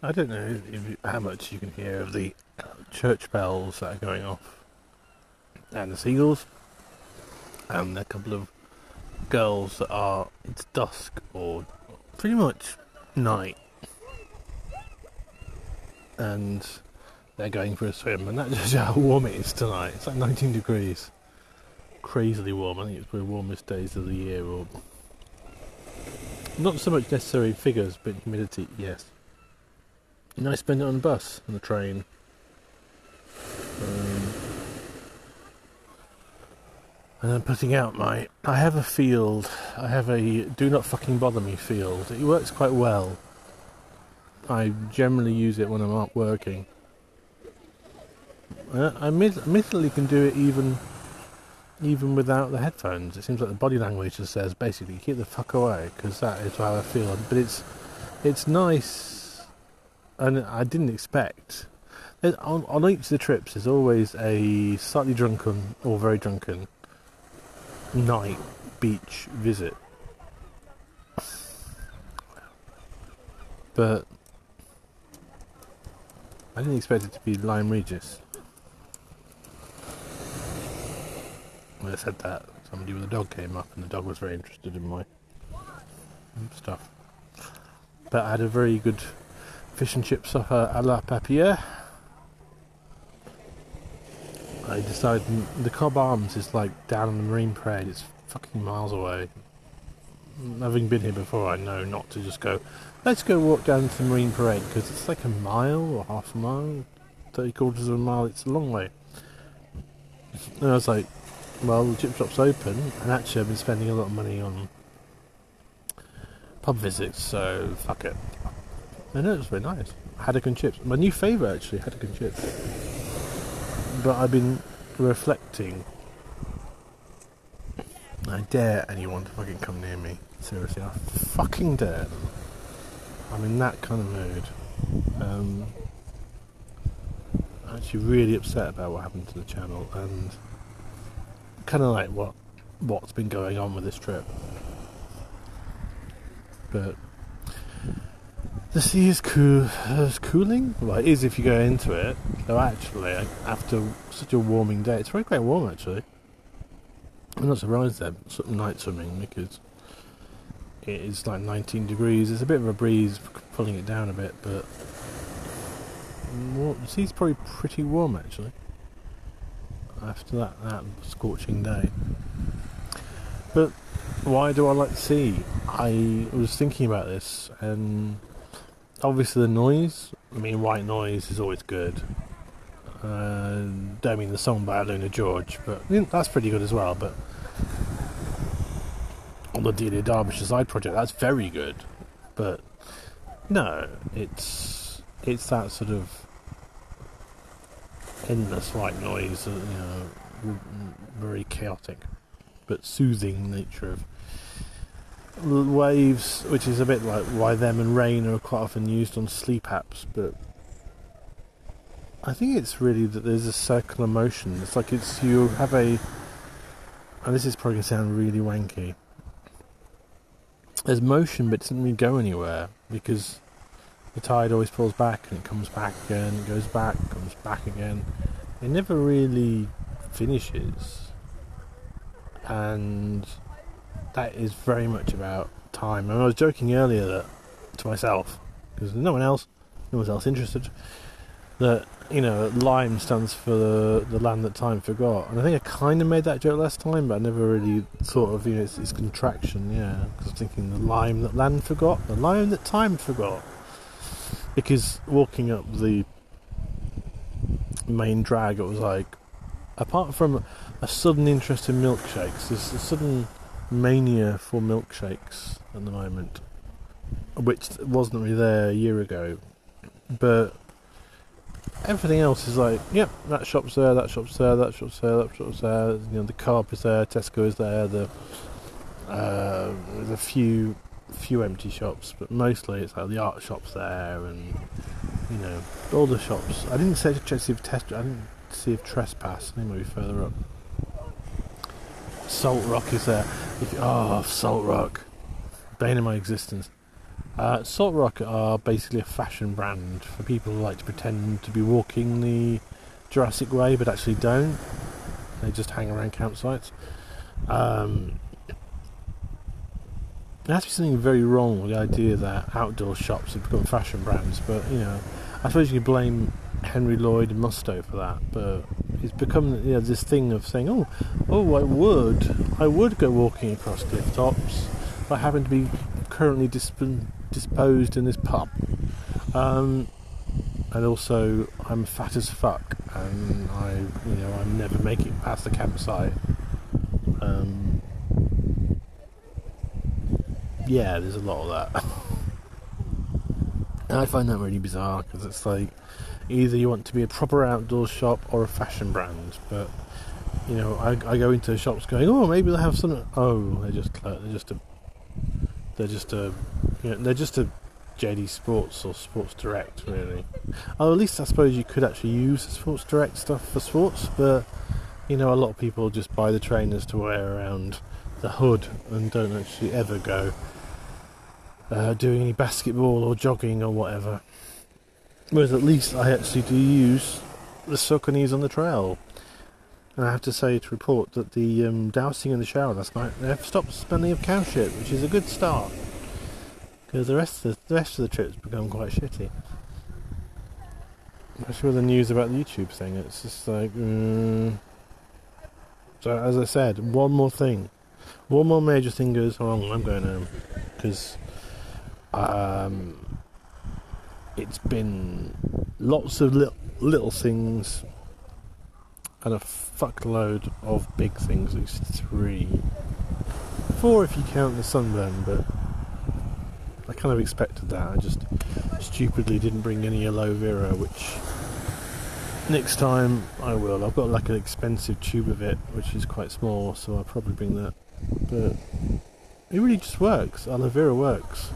I don't know if, how much you can hear of the uh, church bells that are going off, and the seagulls, and a couple of girls that are. It's dusk or pretty much night, and they're going for a swim, and that just how warm it is tonight. It's like 19 degrees, crazily warm. I think it's one of the warmest days of the year, or not so much necessary figures, but humidity, yes. And I spend it on the bus, and the train. Um, and I'm putting out my. I have a field. I have a do not fucking bother me field. It works quite well. I generally use it when I'm not working. I admittedly can do it even even without the headphones. It seems like the body language just says basically keep the fuck away because that is how I feel. But it's it's nice and I didn't expect. On, on each of the trips, there's always a slightly drunken or very drunken night beach visit. But I didn't expect it to be Lyme Regis. When I said that, somebody with a dog came up, and the dog was very interested in my stuff. But I had a very good fish and chips off a, la papier. I decided the Cobb Arms is like down on the Marine Parade. It's fucking miles away. Having been here before, I know not to just go. Let's go walk down to the Marine Parade because it's like a mile or half a mile, thirty quarters of a mile. It's a long way. And I was like, well, the chip shop's open, and actually, I've been spending a lot of money on pub visits, so fuck it. I know it was very nice. Haddock and chips. My new favourite actually, haddock and chips. But I've been reflecting. I dare anyone to fucking come near me. Seriously, I fucking dare them. I'm in that kind of mood. Um, I'm actually really upset about what happened to the channel and kind of like what what's been going on with this trip. But the sea is cool. Uh, cooling? Well, it is if you go into it. Though actually, after such a warming day, it's very quite warm actually. I'm not surprised there, night swimming because it is like 19 degrees. it's a bit of a breeze pulling it down a bit, but the sea's probably pretty warm actually. After that, that scorching day. But why do I like the sea? I was thinking about this and obviously the noise. I mean, white noise is always good. Uh, don't mean the song by AlunaGeorge, but that's pretty good as well. But on the Delia Derbyshire side project, that's very good. But no, it's it's that sort of endless white noise, you know, very chaotic but soothing nature of waves, which is a bit like why them and rain are quite often used on sleep apps, but I think it's really that there's a circular motion. It's like it's you have a, and this is probably going to sound really wanky. There's motion, but it doesn't really go anywhere because the tide always pulls back and it comes back again, it goes back, comes back again. It never really finishes, and that is very much about time. And I was joking earlier that to myself because no one else, no one else interested. That you know, Lyme stands for the, the land that time forgot, and I think I kind of made that joke last time, but I never really thought of you know it's, it's contraction, yeah. Because I'm thinking the lime that land forgot, the lime that time forgot. Because walking up the main drag, it was like, apart from a sudden interest in milkshakes, there's a sudden mania for milkshakes at the moment, which wasn't really there a year ago. But everything else is like, yep, that shop's there, that shop's there, that shop's there, that shop's there. You know, the Co-op is there, Tesco is there. The uh, there's a few few empty shops, but mostly it's like the art shops there, and you know all the shops. I didn't say to see if test. I didn't see if trespass. Think maybe further up. Salt Rock is there. If, oh, Salt Rock. Bane of my existence. Uh, Salt Rock are basically a fashion brand for people who like to pretend to be walking the Jurassic Way but actually don't. They just hang around campsites. Um, there has to be something very wrong with the idea that outdoor shops have become fashion brands, but you know, I suppose you could blame Henri Lloyd Musto for that, but it's become you know, this thing of saying, oh, oh, I would, I would go walking across cliff tops I happen to be currently disp- disposed in this pub. Um, and also, I'm fat as fuck, and I, you know, I never make it past the campsite. Um, yeah, there's a lot of that. and I find that really bizarre because it's like either you want to be a proper outdoor shop or a fashion brand, but you know, I, I go into shops going, oh, maybe they'll have some. Oh, they're just they're just a they're just a you know, they're just a JD Sports or Sports Direct, really. Oh, at least I suppose you could actually use Sports Direct stuff for sports, but you know, a lot of people just buy the trainers to wear around the hood and don't actually ever go uh, doing any basketball or jogging or whatever. Whereas at least I actually do use the Sauconys on the trail. And I have to say to report that the um, dousing in the shower last night, they've stopped smelling of cow shit, which is a good start. Because the rest of the, the rest of the trip's become quite shitty. Especially with the news about the YouTube thing, it's just like. Mm. So as I said, one more thing, one more major thing goes wrong, I'm going home because um, it's been lots of little, little things and a fuckload of big things. Least three, four if you count the sunburn, but I kind of expected that. I just stupidly didn't bring any aloe vera, which next time I will. I've got like an expensive tube of it, which is quite small, so I'll probably bring that. But it really just works. Aloe vera works.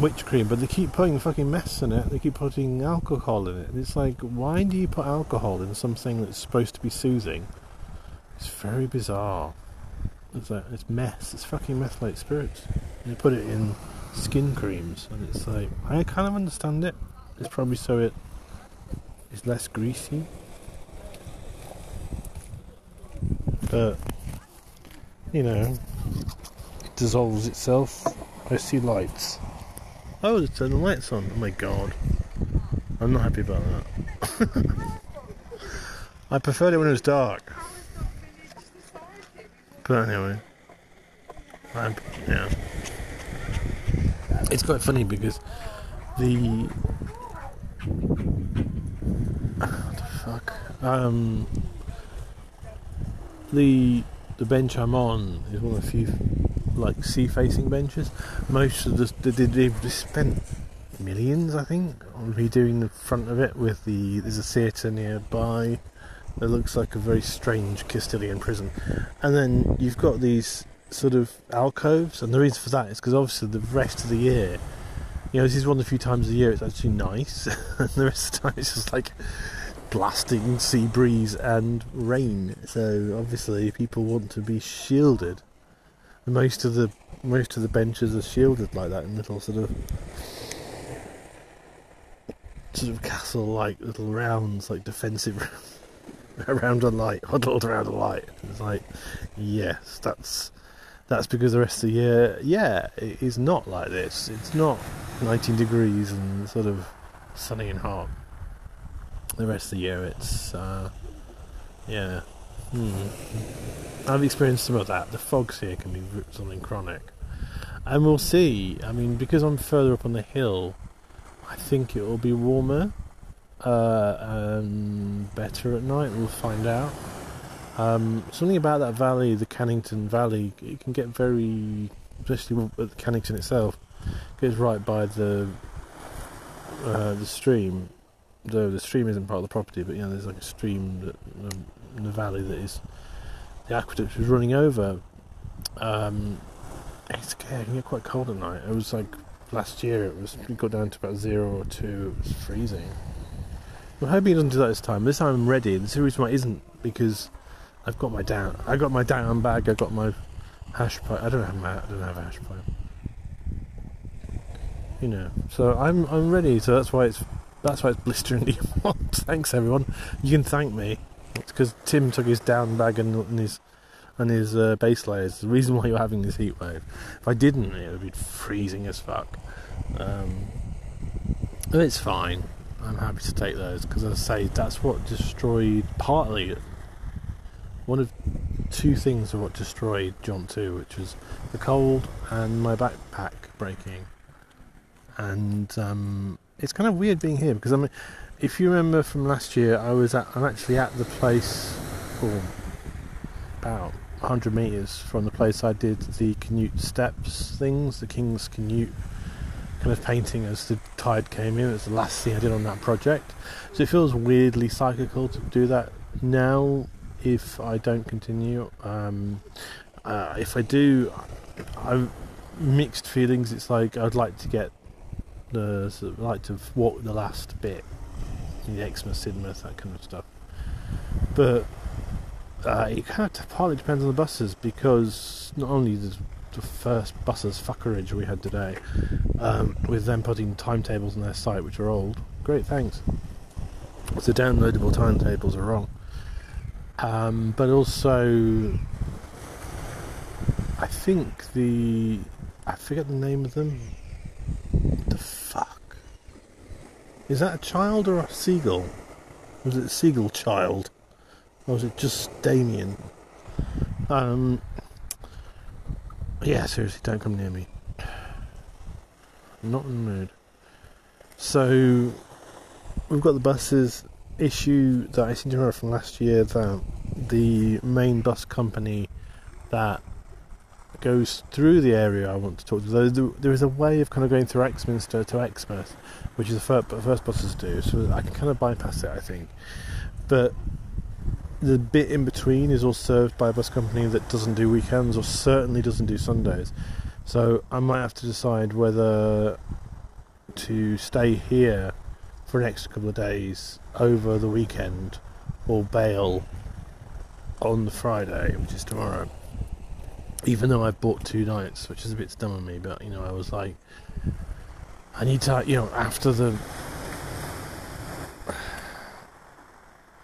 Witch cream, but they keep putting fucking meths in it. They keep putting alcohol in it. And it's like, why do you put alcohol in something that's supposed to be soothing? It's very bizarre. It's like it's meths. It's fucking methylated spirits. And they put it in skin creams, and it's like I kind of understand it. It's probably so it is less greasy, but you know, it dissolves itself. I see lights. Oh, they turned the lights on. Oh my god, I'm not happy about that. I preferred it when it was dark. But anyway, I'm, yeah it's quite funny because the what the fuck um the the bench I'm on is one of the few like sea facing benches. Most of the they, they've spent millions, I think, on redoing the front of it with the there's a theatre nearby that looks like a very strange Castilian prison, and then you've got these sort of alcoves, and the reason for that is because obviously the rest of the year, you know, this is one of the few times a year it's actually nice, and the rest of the time it's just like blasting sea breeze and rain. So obviously people want to be shielded. Most of the most of the benches are shielded like that in little sort of sort of castle-like little rounds, like defensive around a light, huddled around a light. It's like, yes, that's that's because the rest of the year, yeah, it is not like this. It's not 19 degrees and sort of sunny and hot. The rest of the year, it's, uh, yeah. Hmm. I've experienced some of that. The fogs here can be something chronic. And we'll see. I mean, because I'm further up on the hill, I think it will be warmer uh, and better at night. We'll find out. Um, something about that valley, the Cannington Valley, it can get very, especially at Cannington itself, goes right by the uh, the stream. Though the stream isn't part of the property, but you know, there's like a stream that, um, in the valley that is the aqueduct was running over. Um, it's it can get quite cold at night. It was like last year. It was it got down to about zero or two. It was freezing. I'm hoping it doesn't do that this time. This time I'm ready. The reason why isn't because I've got my down. I got my down bag. I got my hash pipe. I don't have my. I don't have a hash pipe. You know, so I'm I'm ready. So that's why it's that's why it's blisteringly hot. Thanks everyone. You can thank me. It's because Tim took his down bag and, and his and his uh, base layers. The reason why you're having this heat wave. If I didn't, it would be freezing as fuck. Um, but it's fine. I'm happy to take those because, as I say, that's what destroyed partly. One of two things are what destroyed Jaunt 2, which was the cold and my backpack breaking. And um, it's kind of weird being here because I mean, if you remember from last year, I was at, I'm actually at the place, oh, about 100 meters from the place I did the Canute steps things, the King's Canute kind of painting as the tide came in. It was the last thing I did on that project. So it feels weirdly cyclical to do that now if I don't continue. Um, uh, if I do, I've mixed feelings. It's like I'd like to get the like to walk the last bit, the Sidmouth, that kind of stuff. But uh, it kind of partly depends on the buses because not only does the first buses fuckerage we had today, um, with them putting timetables on their site which are old. Great, thanks. The downloadable timetables are wrong. Um, but also, I think the I forget the name of them. What the fuck? Is that a child or a seagull? Was it a seagull child? Or was it just Damien? Um, yeah, seriously, don't come near me. I'm not in the mood. So, we've got the buses issue that I seem to remember from last year that the main bus company that goes through the area I want to talk to. There is a way of kind of going through Exminster to Exmouth, which is the first, first buses do, so I can kind of bypass it, I think. But the bit in between is all served by a bus company that doesn't do weekends or certainly doesn't do Sundays. So I might have to decide whether to stay here for an extra couple of days over the weekend or bail on the Friday, which is tomorrow. Even though I've bought two nights, which is a bit dumb of me, but you know, I was like, I need to, you know, after the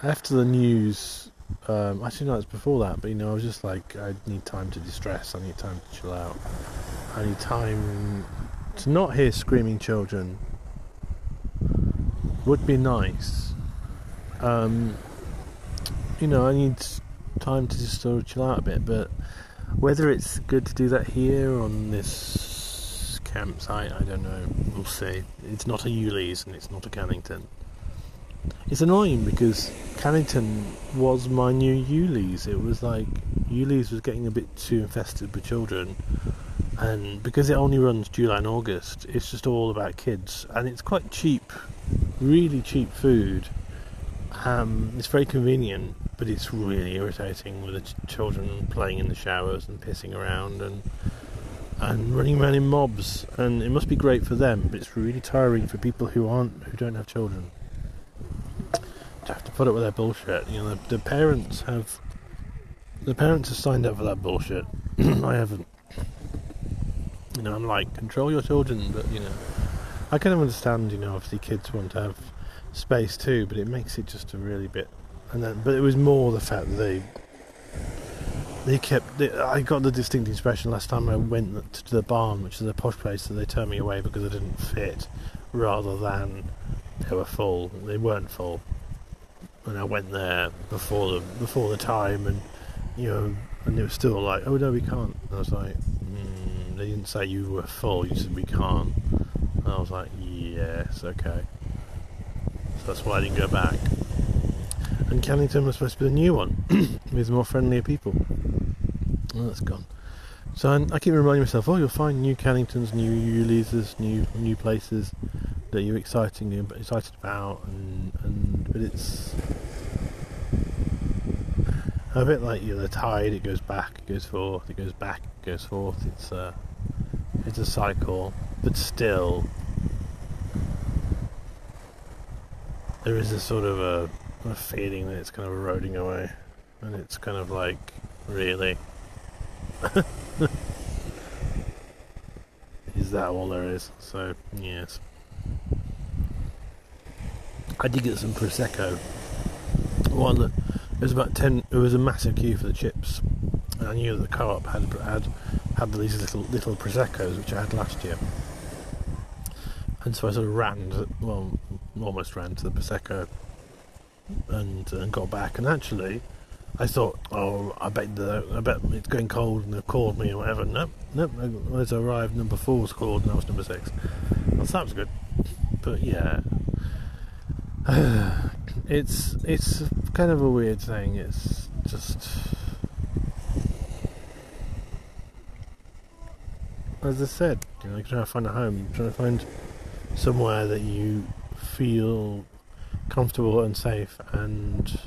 after the news, um, actually no, it's before that, but you know, I was just like, I need time to distress. I need time to chill out. I need time to not hear screaming children. Would be nice. Um, you know, I need time to just sort of chill out a bit, but whether it's good to do that here on this campsite, I don't know. We'll see. It's not a Ulysses and it's not a Cannington. It's annoying because Cannington was my new Ulysses. It was like Ulysses was getting a bit too infested with children, and because it only runs July and August, it's just all about kids, and it's quite cheap, really cheap food. Um, it's very convenient, but it's really irritating with the ch- children playing in the showers and pissing around and and running around in mobs. And it must be great for them, but it's really tiring for people who aren't who don't have children to have to put up with their bullshit. You know, the, the parents have the parents have signed up for that bullshit. I haven't. You know, I'm like, control your children, but you know, I kind of understand. You know, obviously kids want to have space too, but it makes it just a really bit. And then, but it was more the fact that they they kept. They, I got the distinct impression last time I went to the barn, which is a posh place, that they turned me away because I didn't fit, rather than they were full. They weren't full and I went there before the before the time, and you know, and they were still like, "Oh no, we can't." And I was like, mm, "They didn't say you were full. You said we can't." And I was like, "Yes, okay." So that's why I didn't go back. And Cannington was supposed to be the new one with more friendlier people. Oh, that's gone. So I, I keep reminding myself, "Oh, you'll find new Canningtons, new Ulysses, new new places." that you're exciting excited about, and, and but it's a bit like you know, the tide. It goes back, it goes forth, it goes back, it goes forth. It's a it's a cycle, but still there is a sort of a, a feeling that it's kind of eroding away, and it's kind of like really. is that all there is? So yes, I did get some prosecco. One that it was about ten. It was a massive queue for the chips. And I knew that the co-op had had had these little little proseccos which I had last year, and so I sort of ran. To, well, almost ran to the prosecco and and got back. And actually, I thought, oh, I bet the I bet it's going cold and they've called me or whatever. Nope, nope. When it arrived, number four was called, and I was number six. Well, so that was good. But yeah, it's it's kind of a weird thing. It's just as I said, you know, you're trying to find a home, you're trying to find somewhere that you feel comfortable and safe and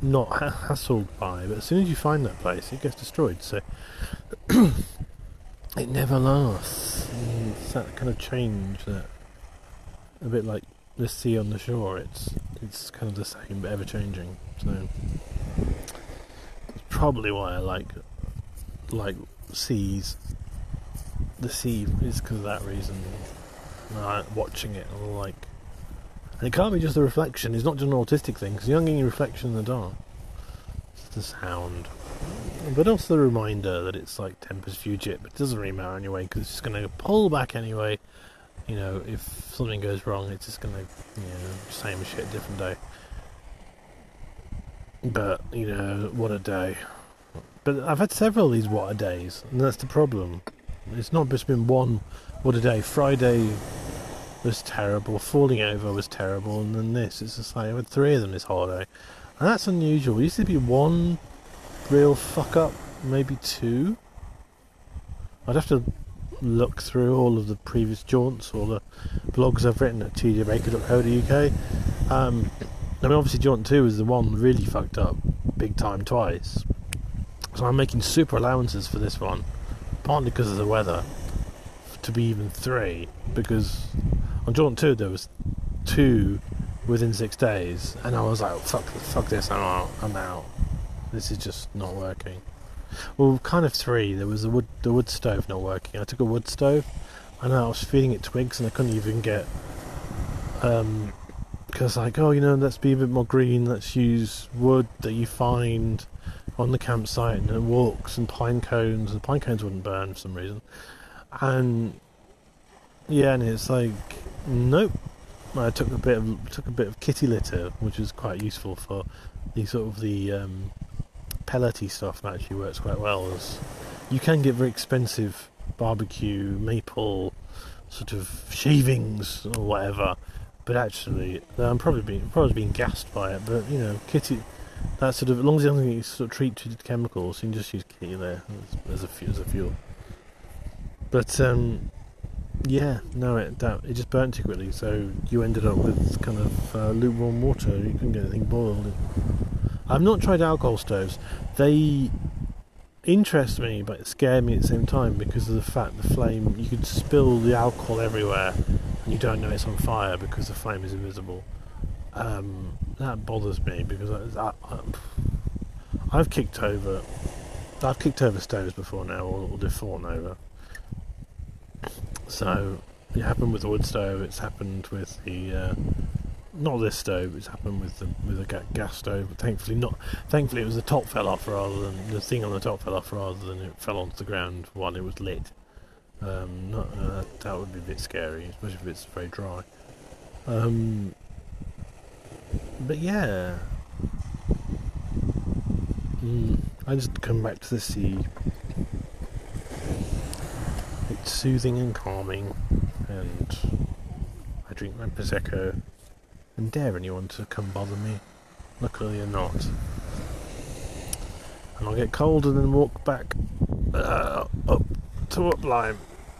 not hassled by. But as soon as you find that place, it gets destroyed. So it never lasts. It's that kind of change that a bit like the sea on the shore. It's it's kind of the same but ever changing. So it's probably why I like like seas. The sea is because of that reason. Uh, watching it, like and it can't be just a reflection. It's not just an autistic thing, because you're not getting reflection in the dark. It's the sound. But also the reminder that it's like Tempus Fugit, but it doesn't really matter anyway, because it's just going to pull back anyway. You know, if something goes wrong, it's just going to, you know, same shit, different day. But, you know, what a day. But I've had several of these what a days, and that's the problem. It's not just been one what a day. Friday was terrible. Falling over was terrible, and then this. It's just like I had three of them this holiday, and that's unusual. It used to be one real fuck up, maybe two. I'd have to look through all of the previous jaunts, all the blogs I've written at tjbaker.co.uk. Um, I mean, obviously, jaunt two is the one really fucked up, big time twice. So I'm making super allowances for this one, partly because of the weather, to be even three, because on Jaunt 2 there was two within six days, and I was like, fuck, fuck this, I'm out, I'm out. This is just not working. Well, kind of three. There was the wood, the wood stove not working. I took a wood stove, and I was feeding it twigs, and I couldn't even get. Um, because like, oh, you know, let's be a bit more green. Let's use wood that you find on the campsite and walks and pine cones. The pine cones wouldn't burn for some reason, and yeah, and it's like Nope. I took a bit of took a bit of kitty litter, which is quite useful for the sort of the um, pellety stuff. That actually works quite well. As you can get very expensive barbecue maple sort of shavings or whatever, but actually I'm probably being probably being gassed by it. But you know, kitty. That sort of as long as you sort of treat treated chemicals, you can just use kitty there as, as a as a fuel. But um, yeah, no, it that, it just burnt too quickly, so you ended up with kind of uh, lukewarm water. You couldn't get anything boiled. I've not tried alcohol stoves. They interest me, but scare me at the same time because of the fact the flame. You could spill the alcohol everywhere, and you don't know it's on fire because the flame is invisible. Um, that bothers me because I, have kicked over. I've kicked over stoves before now, or, or they've fallen over so it happened with the wood stove. It's happened with the uh, not this stove. It's happened with the with a gas stove. But thankfully, not. Thankfully, it was the top fell off rather than the thing on the top fell off rather than it fell onto the ground while it was lit. Um, not, uh, that would be a bit scary, especially if it's very dry. Um, but yeah, mm, I just come back to the sea it's soothing and calming, and I drink my Prosecco and dare anyone to come bother me. Luckily, they're not. And I'll get cold and then walk back uh, up to Uplyme.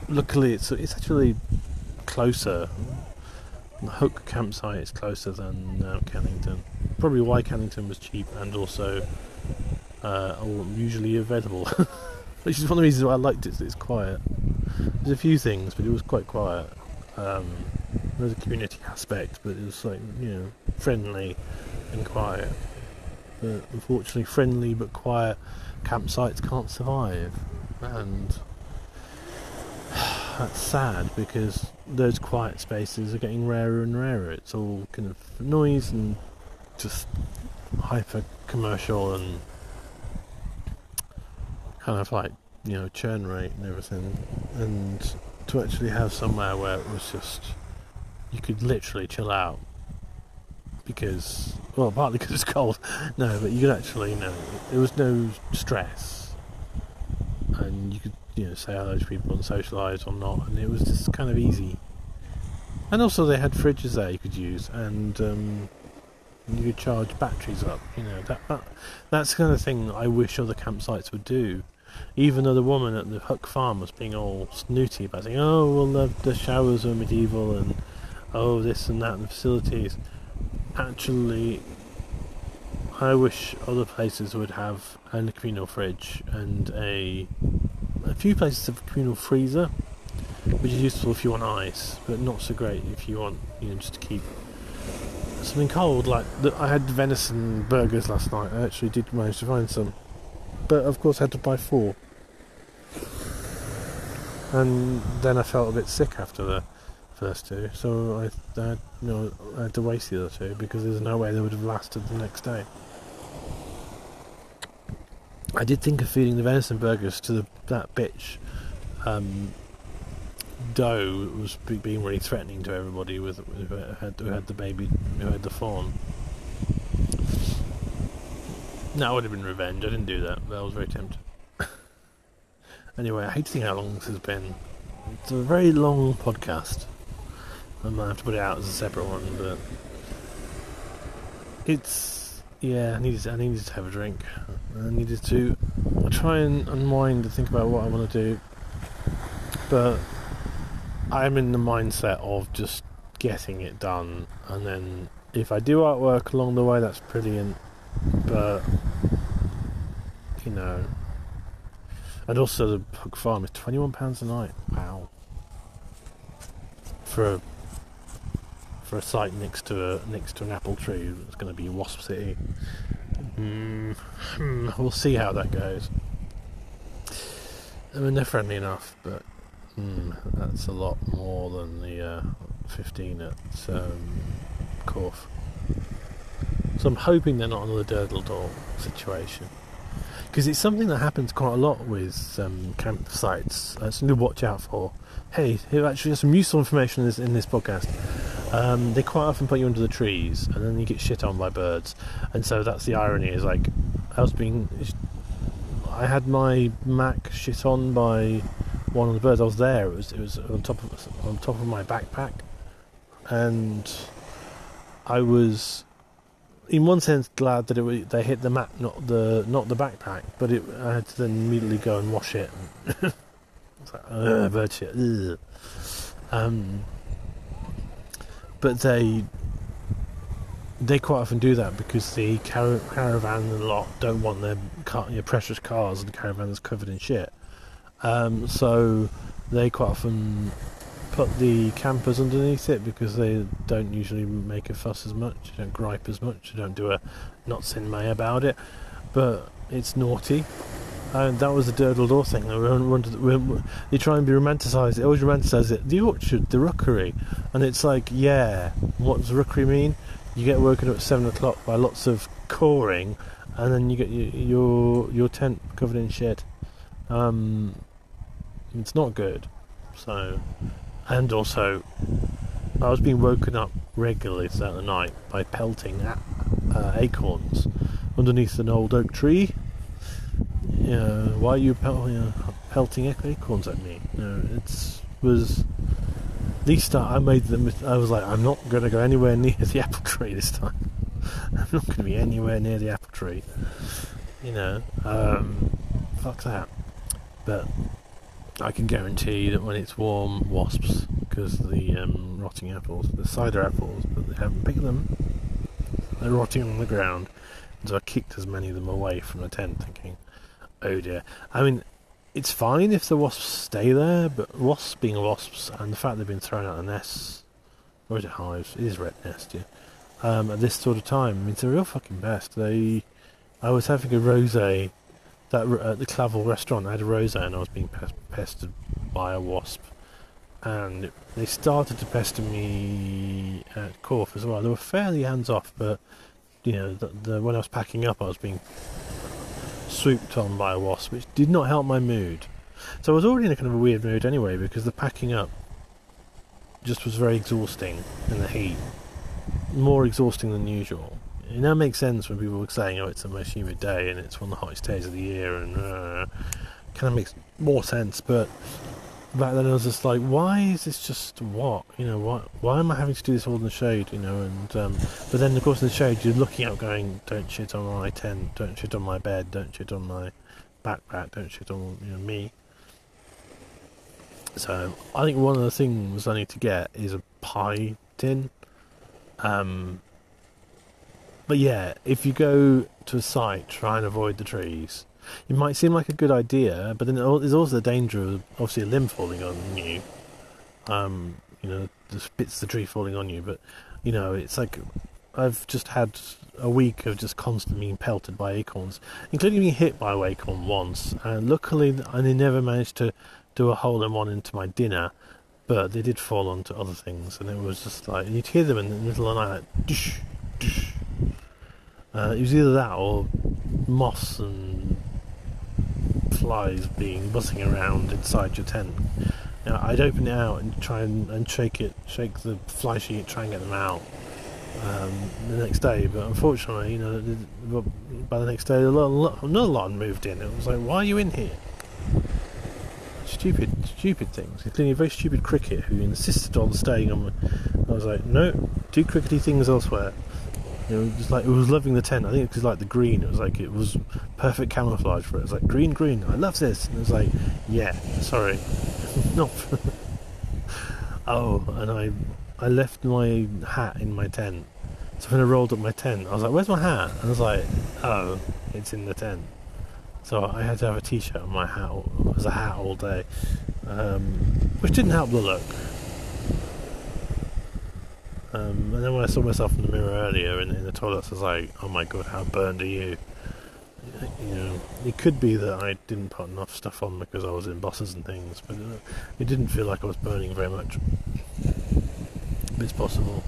Luckily, it's it's actually closer. The Hook campsite is closer than uh, Cannington. Probably why Cannington was cheap and also uh, usually available. Which is one of the reasons why I liked it. It's quiet. There's a few things, but it was quite quiet. Um, there's a community aspect, but it was like you know friendly and quiet. But unfortunately, friendly but quiet campsites can't survive, and that's sad because those quiet spaces are getting rarer and rarer. It's all kind of noise and just hyper commercial and kind of like you know churn rate and everything. And to actually have somewhere where it was just you could literally chill out because well partly because it's cold. No but you could actually you know there was no stress. And you could you know say hello to people and socialise or not and it was just kind of easy. And also they had fridges there you could use and um, you could charge batteries up you know that, that that's the kind of thing I wish other campsites would do even though the woman at the Hook farm was being all snooty about saying oh well the, the showers are medieval and oh this and that and the facilities actually I wish other places would have a communal fridge and a a few places have a communal freezer, which is useful if you want ice, but not so great if you want you know just to keep something cold. Like the, I had venison burgers last night. I actually did manage to find some, but of course I had to buy four, and then I felt a bit sick after the first two, so I, I you know, I had to waste the other two because there's no way they would have lasted the next day. I did think of feeding the venison burgers to the, that bitch. Um, Doe was being really threatening to everybody with who had, who had the baby, who had the fawn. That would have been revenge. I didn't do that, but I was very tempted. anyway, I hate to think how long this has been. It's a very long podcast. I might have to put it out as a separate one, but it's yeah. I needed I needed to have a drink. I needed to try and unwind and think about what I want to do, but I'm in the mindset of just getting it done, and then if I do artwork along the way, that's brilliant. But you know, and also the Hook Farm is twenty one pounds a night. Wow. For a for a site next to a next to an apple tree. It's going to be Wasp City. Mm, we'll see how that goes. I mean, they're friendly enough, but mm, that's a lot more than the uh, 15 at um. So I'm hoping they're not another Door situation. Because it's something that happens quite a lot with um, campsites. That's something to watch out for. Hey, here actually some useful information in this, in this podcast. Um, they quite often put you under the trees, and then you get shit on by birds. And so that's the irony. Is like I was being, I had my Mac shit on by one of the birds. I was there. It was it was on top of on top of my backpack, and I was, in one sense, glad that was, they hit the mat, not the not the backpack. But it, I had to then immediately go and wash it. it's like. Ugh. Um, but they they quite often do that because the car- caravan lot don't want their car- your precious cars and caravans covered in shit. Um, so they quite often put the campers underneath it because they don't usually make a fuss as much, they don't gripe as much, they don't do a not in may about it. But it's naughty. And that was the Durdle Door thing. They try and be romanticised. They always romanticise it. The orchard, the rookery, and it's like, yeah. What does rookery mean? You get woken up at seven o'clock by lots of cawing, and then you get your your, your tent covered in shit. Um, it's not good. So, and also, I was being woken up regularly throughout the night by pelting uh, acorns underneath an old oak tree know, why are you, pel- know, pelting acorns at me? It was. At least I made them. I was like, I'm not going to go anywhere near the apple tree this time. I'm not going to be anywhere near the apple tree. You know, um, fuck that. But I can guarantee that when it's warm, wasps, because the um, rotting apples, the cider apples, but they haven't picked them. They're rotting on the ground. And so I kicked as many of them away from the tent, thinking, oh dear. I mean, it's fine if the wasps stay there, but wasps being wasps and the fact they've been thrown out of nests, or is it hives? It is red nest, yeah. Um, at this sort of time, I mean, it's a real fucking best. They, I was having a rosé that at the Clavell restaurant. I had a rosé and I was being pestered by a wasp, and they started to pester me at Corfe as well. They were fairly hands off, but you know, the, the, when I was packing up, I was being swooped on by a wasp, which did not help my mood. So I was already in a kind of a weird mood anyway, because the packing up just was very exhausting in the heat, more exhausting than usual. It now makes sense when people were saying, "Oh, it's the most humid day and it's one of the hottest days of the year," and uh, kind of makes more sense. But back then I was just like, why is this just what? You know, why, why am I having to do this all in the shade, you know? And um, But then, of course, in the shade, you're looking out going, don't shit on my tent, don't shit on my bed, don't shit on my backpack, don't shit on, you know, me. So, I think one of the things I need to get is a pie tin. Um, but yeah, if you go to a site, try and avoid the trees it might seem like a good idea, but then there's also the danger of obviously a limb falling on you. Um, you know, the bits of the tree falling on you. But you know, it's like I've just had a week of just constantly being pelted by acorns, including being hit by an acorn once. And luckily, I never managed to do a hole in one into my dinner, but they did fall onto other things, and it was just like you'd hear them in the middle of the night, like, dush, dush. Uh, it was either that or moss and flies being buzzing around inside your tent. Now, I'd open it out and try and, and shake it, shake the fly sheet, try and get them out um, the next day. But unfortunately, you know, by the next day, another lot moved in. It was like, why are you in here? Stupid, stupid things, including a very stupid cricket who insisted on staying on. I was like, no, do crickety things elsewhere. It was just like it was loving the tent. I think because like the green, it was like it was perfect camouflage for it. It was like green, green. I love this. And it was like, yeah, sorry, not. oh, and I, I left my hat in my tent. So when I rolled up my tent, I was like, "Where's my hat?" And I was like, "Oh, it's in the tent." So I had to have a t-shirt and my hat as a hat all day, um, which didn't help the look. Um, and then when I saw myself in the mirror earlier in, in the toilet, I was like, "Oh my god, how burned are you?" You know, it could be that I didn't put enough stuff on because I was in bosses and things, but uh, it didn't feel like I was burning very much. But it's possible.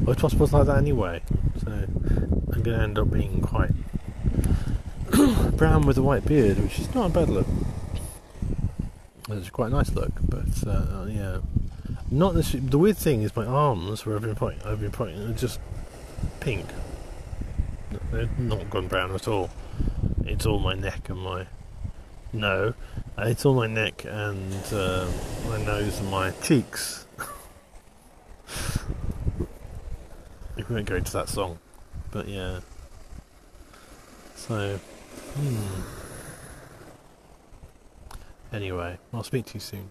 Well, it's possible it's like that anyway. So I'm going to end up being quite brown with a white beard, which is not a bad look. It's quite a nice look, but uh, yeah. Not the, the weird thing is my arms, where I've been pointing, I've been pointing, are just pink. They're not gone brown at all. It's all my neck and my no, it's all my neck and uh, my nose and my cheeks. if we won't go into that song, but yeah. So, hmm. Anyway, I'll speak to you soon.